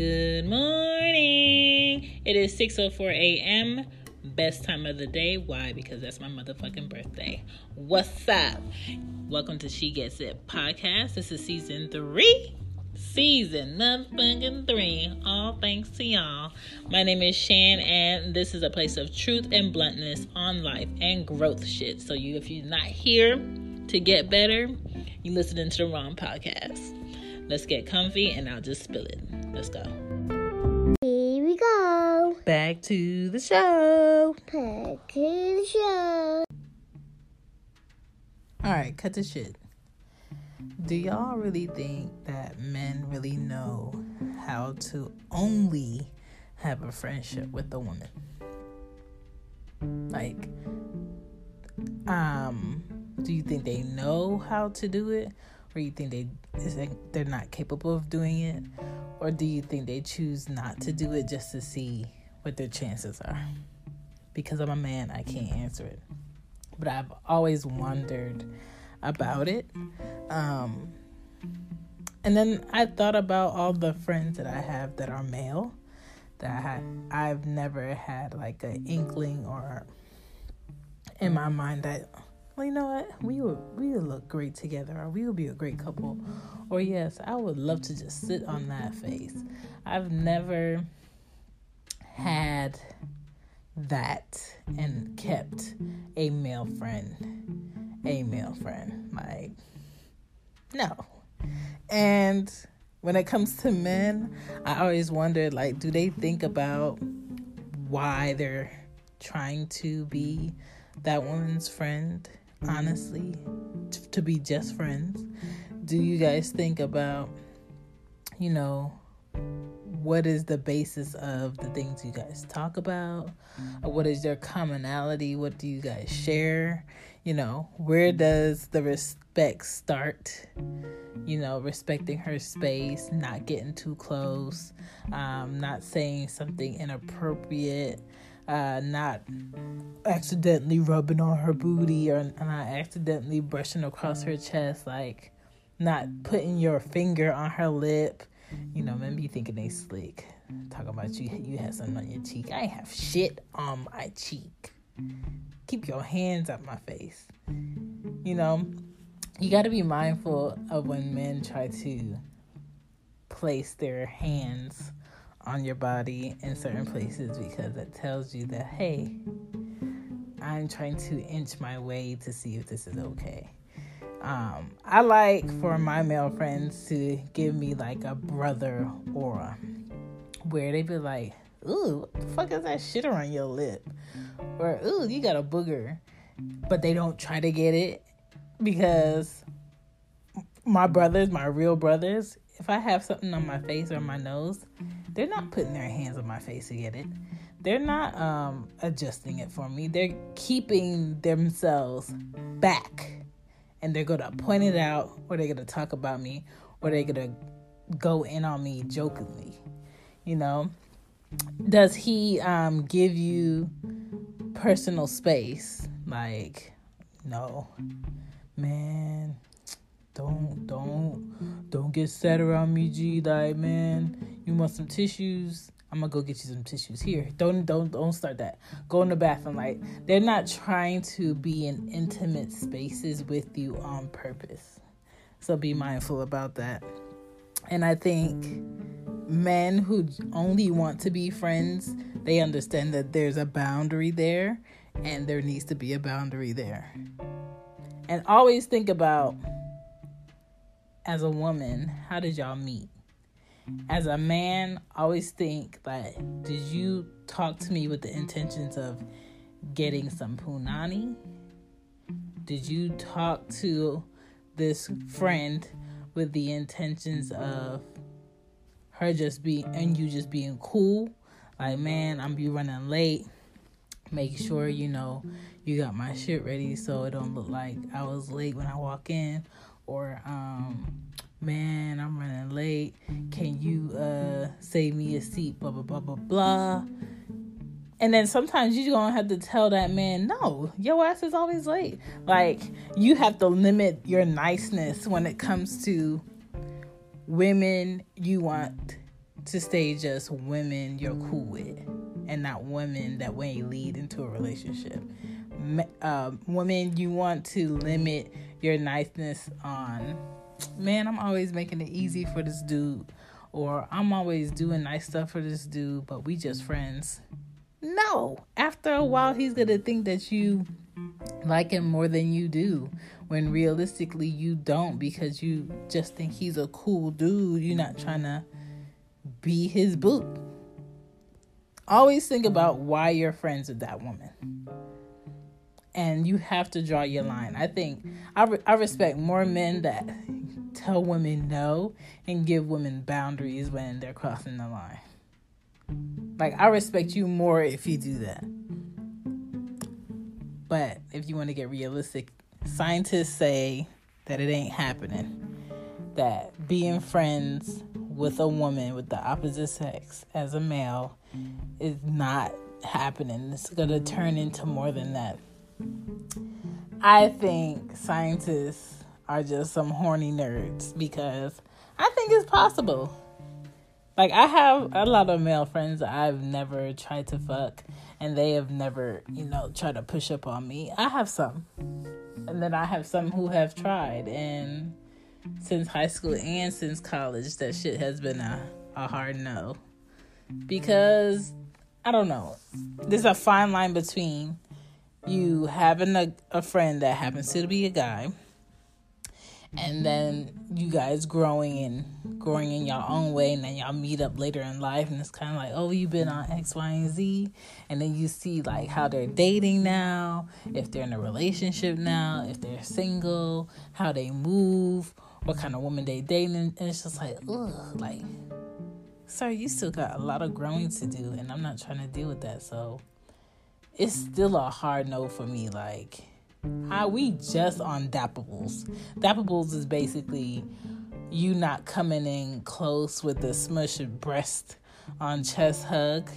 Good morning. It is 6:04 a.m. Best time of the day. Why? Because that's my motherfucking birthday. What's up? Welcome to She Gets It podcast. This is season 3. Season motherfucking 3. All thanks to y'all. My name is Shan and this is a place of truth and bluntness on life and growth shit. So you if you're not here to get better, you're listening to the wrong podcast. Let's get comfy and I'll just spill it. Let's go. Here we go. Back to the show. Back to the show. All right, cut the shit. Do y'all really think that men really know how to only have a friendship with a woman? Like, um, do you think they know how to do it, or you think they they're not capable of doing it, or do you think they choose not to do it just to see what their chances are? Because I'm a man, I can't answer it, but I've always wondered about it. Um, and then I thought about all the friends that I have that are male that I I've never had like an inkling or in my mind that well, you know what we would we look great together or we would be a great couple or yes I would love to just sit on that face. I've never had that and kept a male friend a male friend like no and when it comes to men, I always wondered like, do they think about why they're trying to be that woman's friend? Honestly, t- to be just friends. Do you guys think about, you know, what is the basis of the things you guys talk about? What is your commonality? What do you guys share? You know, where does the respect start? You know, respecting her space, not getting too close, um, not saying something inappropriate, uh, not accidentally rubbing on her booty or not accidentally brushing across her chest, like not putting your finger on her lip. You know, men be thinking they slick. Talking about you, you had something on your cheek. I have shit on my cheek. Keep your hands out my face. You know, you got to be mindful of when men try to place their hands on your body in certain places because it tells you that, hey, I'm trying to inch my way to see if this is okay. Um, I like for my male friends to give me like a brother aura where they be like, ooh, what the fuck is that shit around your lip? Or, ooh, you got a booger. But they don't try to get it because my brothers, my real brothers, if I have something on my face or my nose, they're not putting their hands on my face to get it. They're not um, adjusting it for me. They're keeping themselves back. And they're going to point it out, or they're going to talk about me, or they're going to go in on me jokingly. You know? Does he um, give you personal space? Like, no. Man, don't don't don't get sad around me, G. Like, man, you want some tissues? I'm gonna go get you some tissues here. Don't don't don't start that. Go in the bathroom. Like they're not trying to be in intimate spaces with you on purpose. So be mindful about that. And I think men who only want to be friends, they understand that there's a boundary there and there needs to be a boundary there. And always think about as a woman, how did y'all meet? As a man, always think that did you talk to me with the intentions of getting some punani? Did you talk to this friend with the intentions of her just being and you just being cool? Like, man, I'm be running late. Make sure you know you got my shit ready so it don't look like I was late when I walk in or um man i'm running late. Can you uh save me a seat? Blah blah blah blah blah. And then sometimes you're gonna have to tell that man no your ass is always late. Like you have to limit your niceness when it comes to women you want to stay just women you're cool with and not women that way lead into a relationship. Uh, women you want to limit your niceness on. Man, I'm always making it easy for this dude, or I'm always doing nice stuff for this dude, but we just friends. No, after a while, he's gonna think that you like him more than you do when realistically you don't because you just think he's a cool dude. You're not trying to be his boo. Always think mm-hmm. about why you're friends with that woman. And you have to draw your line. I think I, re- I respect more men that tell women no and give women boundaries when they're crossing the line. Like, I respect you more if you do that. But if you want to get realistic, scientists say that it ain't happening. That being friends with a woman with the opposite sex as a male is not happening. It's going to turn into more than that. I think scientists are just some horny nerds because I think it's possible. Like I have a lot of male friends that I've never tried to fuck and they have never, you know, tried to push up on me. I have some. And then I have some who have tried and since high school and since college that shit has been a, a hard no. Because I don't know. There's a fine line between you having a, a friend that happens to be a guy and then you guys growing and growing in your own way and then y'all meet up later in life and it's kind of like oh you've been on x y and z and then you see like how they're dating now if they're in a relationship now if they're single how they move what kind of woman they dating and it's just like ugh like sir you still got a lot of growing to do and i'm not trying to deal with that so it's still a hard no for me like how we just on Dappables. Dappables is basically you not coming in close with the smush breast on chest hug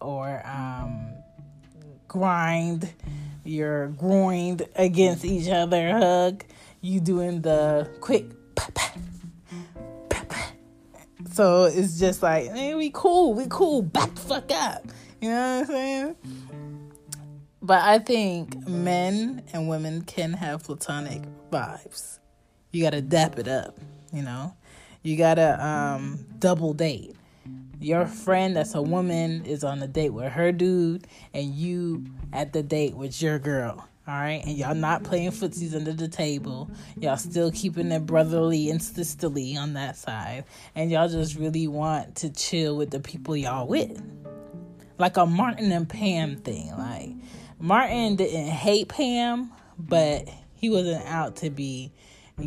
or um, grind your groin against each other hug. You doing the quick so it's just like, hey, we cool, we cool, back the fuck up. You know what I'm saying? But I think men and women can have platonic vibes. You gotta dap it up, you know? You gotta um, double date. Your friend that's a woman is on a date with her dude, and you at the date with your girl. All right, and y'all not playing footsies under the table. Y'all still keeping it brotherly and sisterly on that side, and y'all just really want to chill with the people y'all with, like a Martin and Pam thing. Like Martin didn't hate Pam, but he wasn't out to be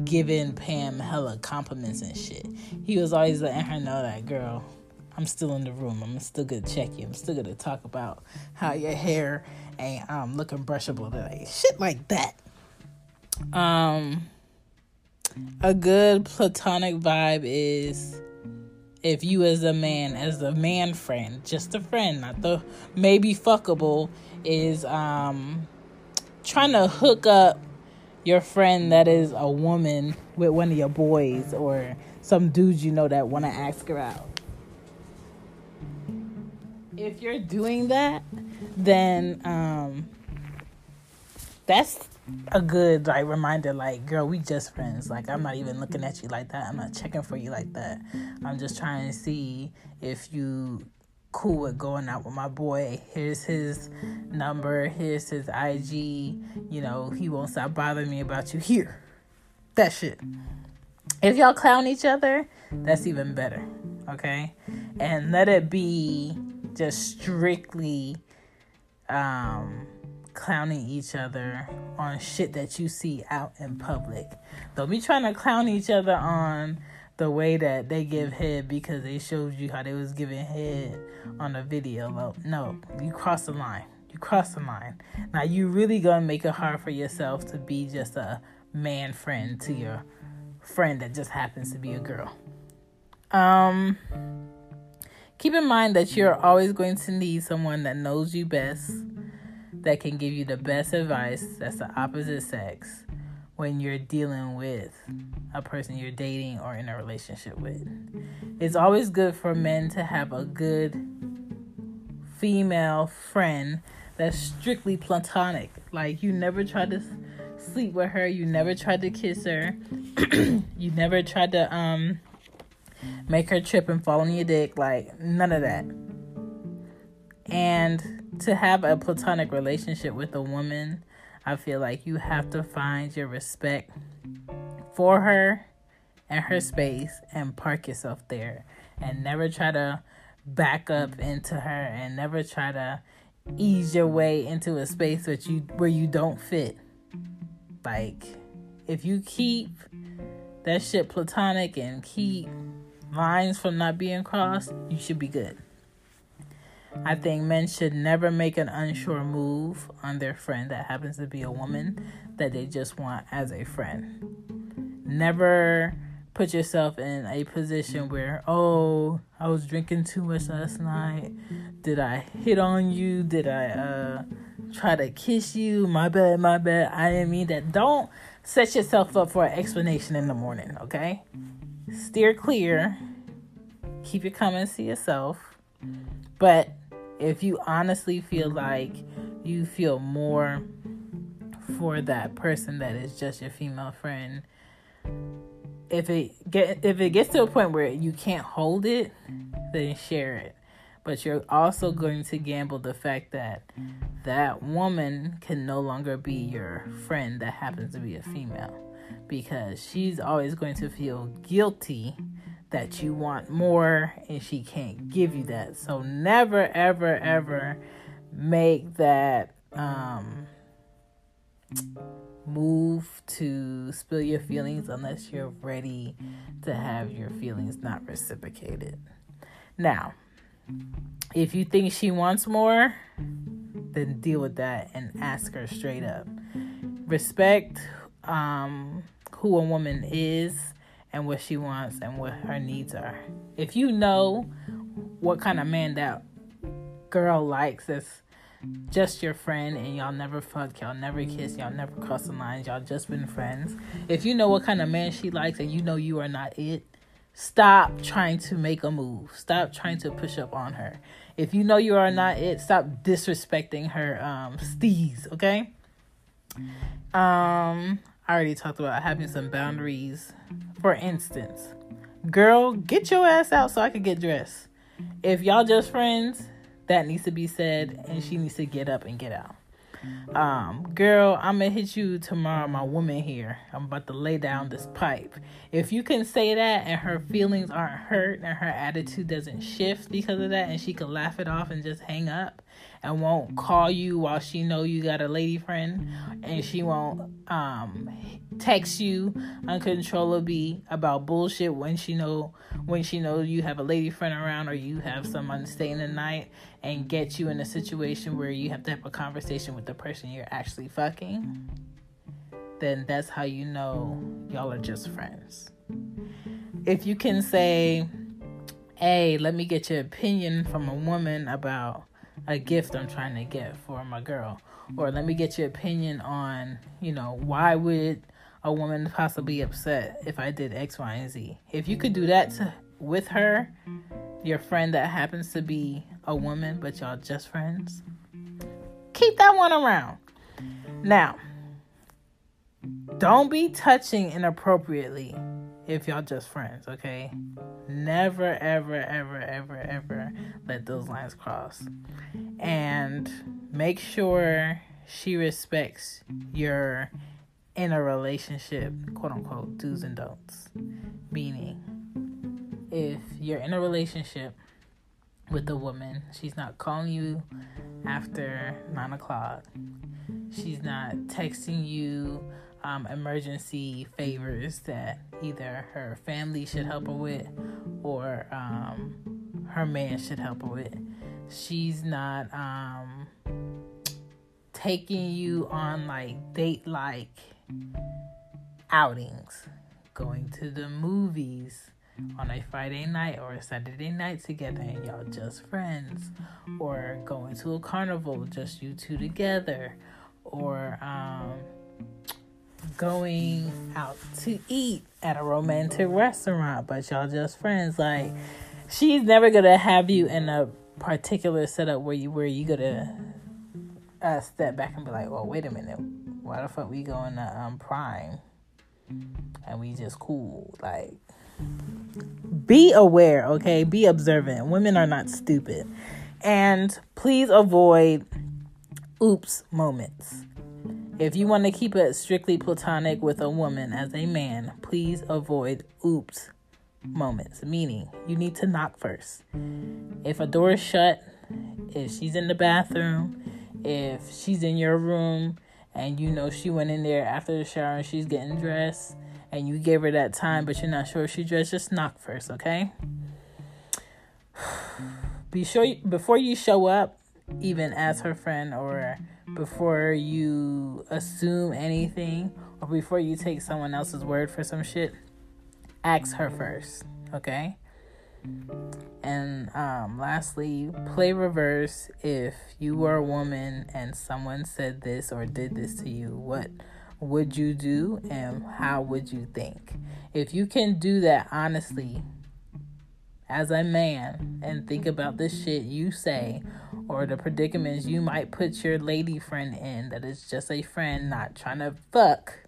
giving Pam hella compliments and shit. He was always letting her know that, girl, I'm still in the room. I'm still gonna check you. I'm still gonna talk about how your hair ain't um looking brushable today. Shit like that. Um a good platonic vibe is if you as a man, as a man friend, just a friend, not the maybe fuckable, is um trying to hook up your friend that is a woman with one of your boys or some dudes you know that want to ask her out. If you're doing that, then um that's a good like reminder like girl we just friends. Like i'm not even looking at you like that. I'm not checking for you like that. I'm just trying to see if you cool with going out with my boy. Here's his number. Here's his ig you know he won't stop bothering me about you here. That shit. If y'all clown each other that's even better okay? And let it be just strictly um clowning each other on shit that you see out in public. Don't be trying to clown each other on the way that they give head because they showed you how they was giving head on a video. no, you cross the line. You cross the line. Now you really gonna make it hard for yourself to be just a man friend to your friend that just happens to be a girl. Um keep in mind that you're always going to need someone that knows you best that can give you the best advice that's the opposite sex when you're dealing with a person you're dating or in a relationship with. It's always good for men to have a good female friend that's strictly platonic. Like you never try to sleep with her, you never tried to kiss her, you never tried to um make her trip and fall on your dick, like none of that. And to have a platonic relationship with a woman I feel like you have to find your respect for her and her space and park yourself there and never try to back up into her and never try to ease your way into a space that you where you don't fit. Like if you keep that shit platonic and keep lines from not being crossed, you should be good. I think men should never make an unsure move on their friend that happens to be a woman that they just want as a friend. Never put yourself in a position where, oh, I was drinking too much last night. Did I hit on you? Did I uh, try to kiss you? My bad, my bad. I didn't mean that. Don't set yourself up for an explanation in the morning, okay? Steer clear. Keep your comments to yourself. But if you honestly feel like you feel more for that person that is just your female friend if it get if it gets to a point where you can't hold it then share it but you're also going to gamble the fact that that woman can no longer be your friend that happens to be a female because she's always going to feel guilty that you want more and she can't give you that. So never ever ever make that um move to spill your feelings unless you're ready to have your feelings not reciprocated. Now, if you think she wants more, then deal with that and ask her straight up. Respect um, who a woman is and what she wants and what her needs are. If you know what kind of man that girl likes that's just your friend and y'all never fuck, y'all never kiss, y'all never cross the lines, y'all just been friends. If you know what kind of man she likes and you know you are not it, stop trying to make a move. Stop trying to push up on her. If you know you are not it, stop disrespecting her um steez, okay? Um I already talked about having some boundaries. For instance, girl, get your ass out so I can get dressed. If y'all just friends, that needs to be said, and she needs to get up and get out. Um, girl, I'm gonna hit you tomorrow, my woman here. I'm about to lay down this pipe. If you can say that and her feelings aren't hurt and her attitude doesn't shift because of that and she can laugh it off and just hang up, and won't call you while she know you got a lady friend and she won't um text you uncontrollably about bullshit when she know when she knows you have a lady friend around or you have someone staying the night and get you in a situation where you have to have a conversation with the person you're actually fucking then that's how you know y'all are just friends. If you can say hey let me get your opinion from a woman about a gift I'm trying to get for my girl. Or let me get your opinion on, you know, why would a woman possibly upset if I did X, Y, and Z? If you could do that to, with her, your friend that happens to be a woman, but y'all just friends, keep that one around. Now, don't be touching inappropriately if y'all just friends, okay? Never, ever, ever, ever, ever let those lines cross. And make sure she respects your in a relationship, quote unquote, do's and don'ts. Meaning, if you're in a relationship with a woman, she's not calling you after nine o'clock, she's not texting you um, emergency favors that either her family should help her with or um, her man should help her with. She's not um, taking you on like date like outings, going to the movies on a Friday night or a Saturday night together and y'all just friends, or going to a carnival, just you two together, or um, going out to eat at a romantic restaurant, but y'all just friends. Like she's never gonna have you in a particular setup where you where you gonna uh, step back and be like, "Well, wait a minute, why the fuck we going to um Prime and we just cool?" Like, be aware, okay? Be observant. Women are not stupid, and please avoid oops moments. If you want to keep it strictly platonic with a woman as a man, please avoid oops moments, meaning you need to knock first. If a door is shut, if she's in the bathroom, if she's in your room and you know she went in there after the shower and she's getting dressed and you gave her that time but you're not sure if she dressed, just knock first, okay? Be sure you, before you show up, even as her friend or before you assume anything or before you take someone else's word for some shit, ask her first, okay? And um, lastly, play reverse if you were a woman and someone said this or did this to you. What would you do and how would you think? If you can do that honestly as a man and think about the shit you say or the predicaments you might put your lady friend in that is just a friend not trying to fuck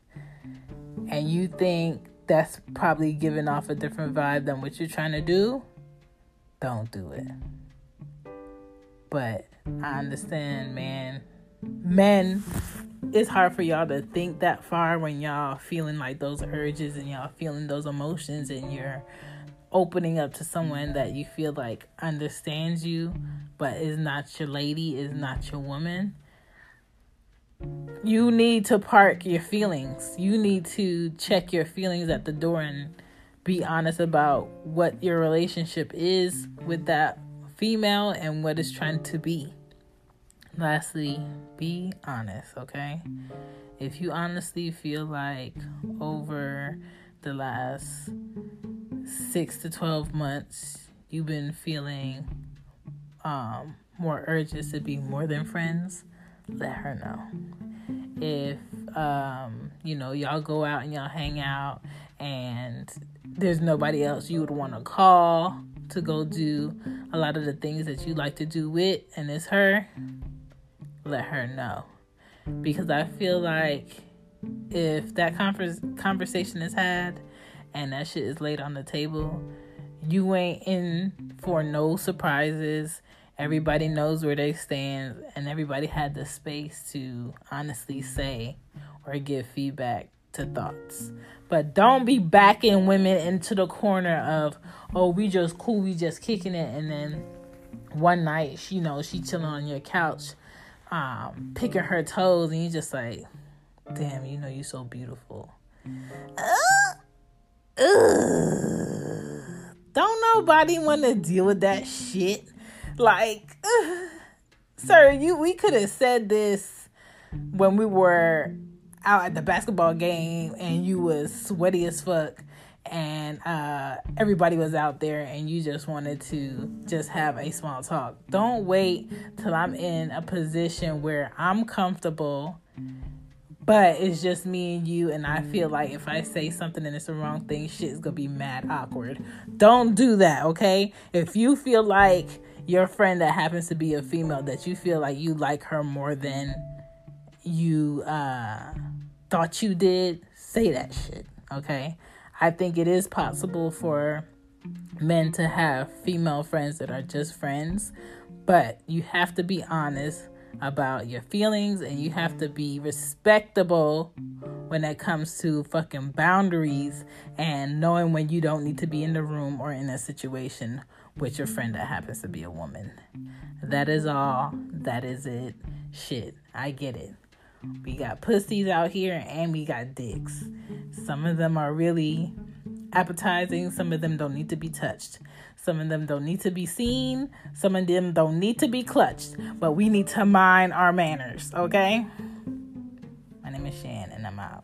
and you think that's probably giving off a different vibe than what you're trying to do, don't do it. But I understand, man. Men, it's hard for y'all to think that far when y'all feeling like those urges and y'all feeling those emotions and you're opening up to someone that you feel like understands you mm-hmm. but is not your lady, is not your woman you need to park your feelings. You need to check your feelings at the door and be honest about what your relationship is with that female and what it's trying to be. Lastly, be honest, okay? If you honestly feel like over the last six to 12 months, you've been feeling um, more urges to be more than friends, let her know. If um, you know, y'all go out and y'all hang out and there's nobody else you would want to call to go do a lot of the things that you like to do with and it's her, let her know. Because I feel like if that converse, conversation is had and that shit is laid on the table, you ain't in for no surprises everybody knows where they stand and everybody had the space to honestly say or give feedback to thoughts. But don't be backing women into the corner of, oh, we just cool, we just kicking it, and then one night, you know, she chilling on your couch, um, picking her toes, and you just like, damn, you know, you so beautiful. Uh, uh, don't nobody want to deal with that shit. Like, sir, you we could have said this when we were out at the basketball game and you was sweaty as fuck and uh, everybody was out there and you just wanted to just have a small talk. Don't wait till I'm in a position where I'm comfortable, but it's just me and you, and I feel like if I say something and it's the wrong thing, shit is gonna be mad awkward. Don't do that, okay? If you feel like your friend that happens to be a female that you feel like you like her more than you uh, thought you did, say that shit, okay? I think it is possible for men to have female friends that are just friends, but you have to be honest about your feelings and you have to be respectable when it comes to fucking boundaries and knowing when you don't need to be in the room or in a situation with your friend that happens to be a woman. That is all. That is it. Shit, I get it. We got pussies out here and we got dicks. Some of them are really appetizing, some of them don't need to be touched. Some of them don't need to be seen, some of them don't need to be clutched, but we need to mind our manners, okay? My name is Shan and I'm out.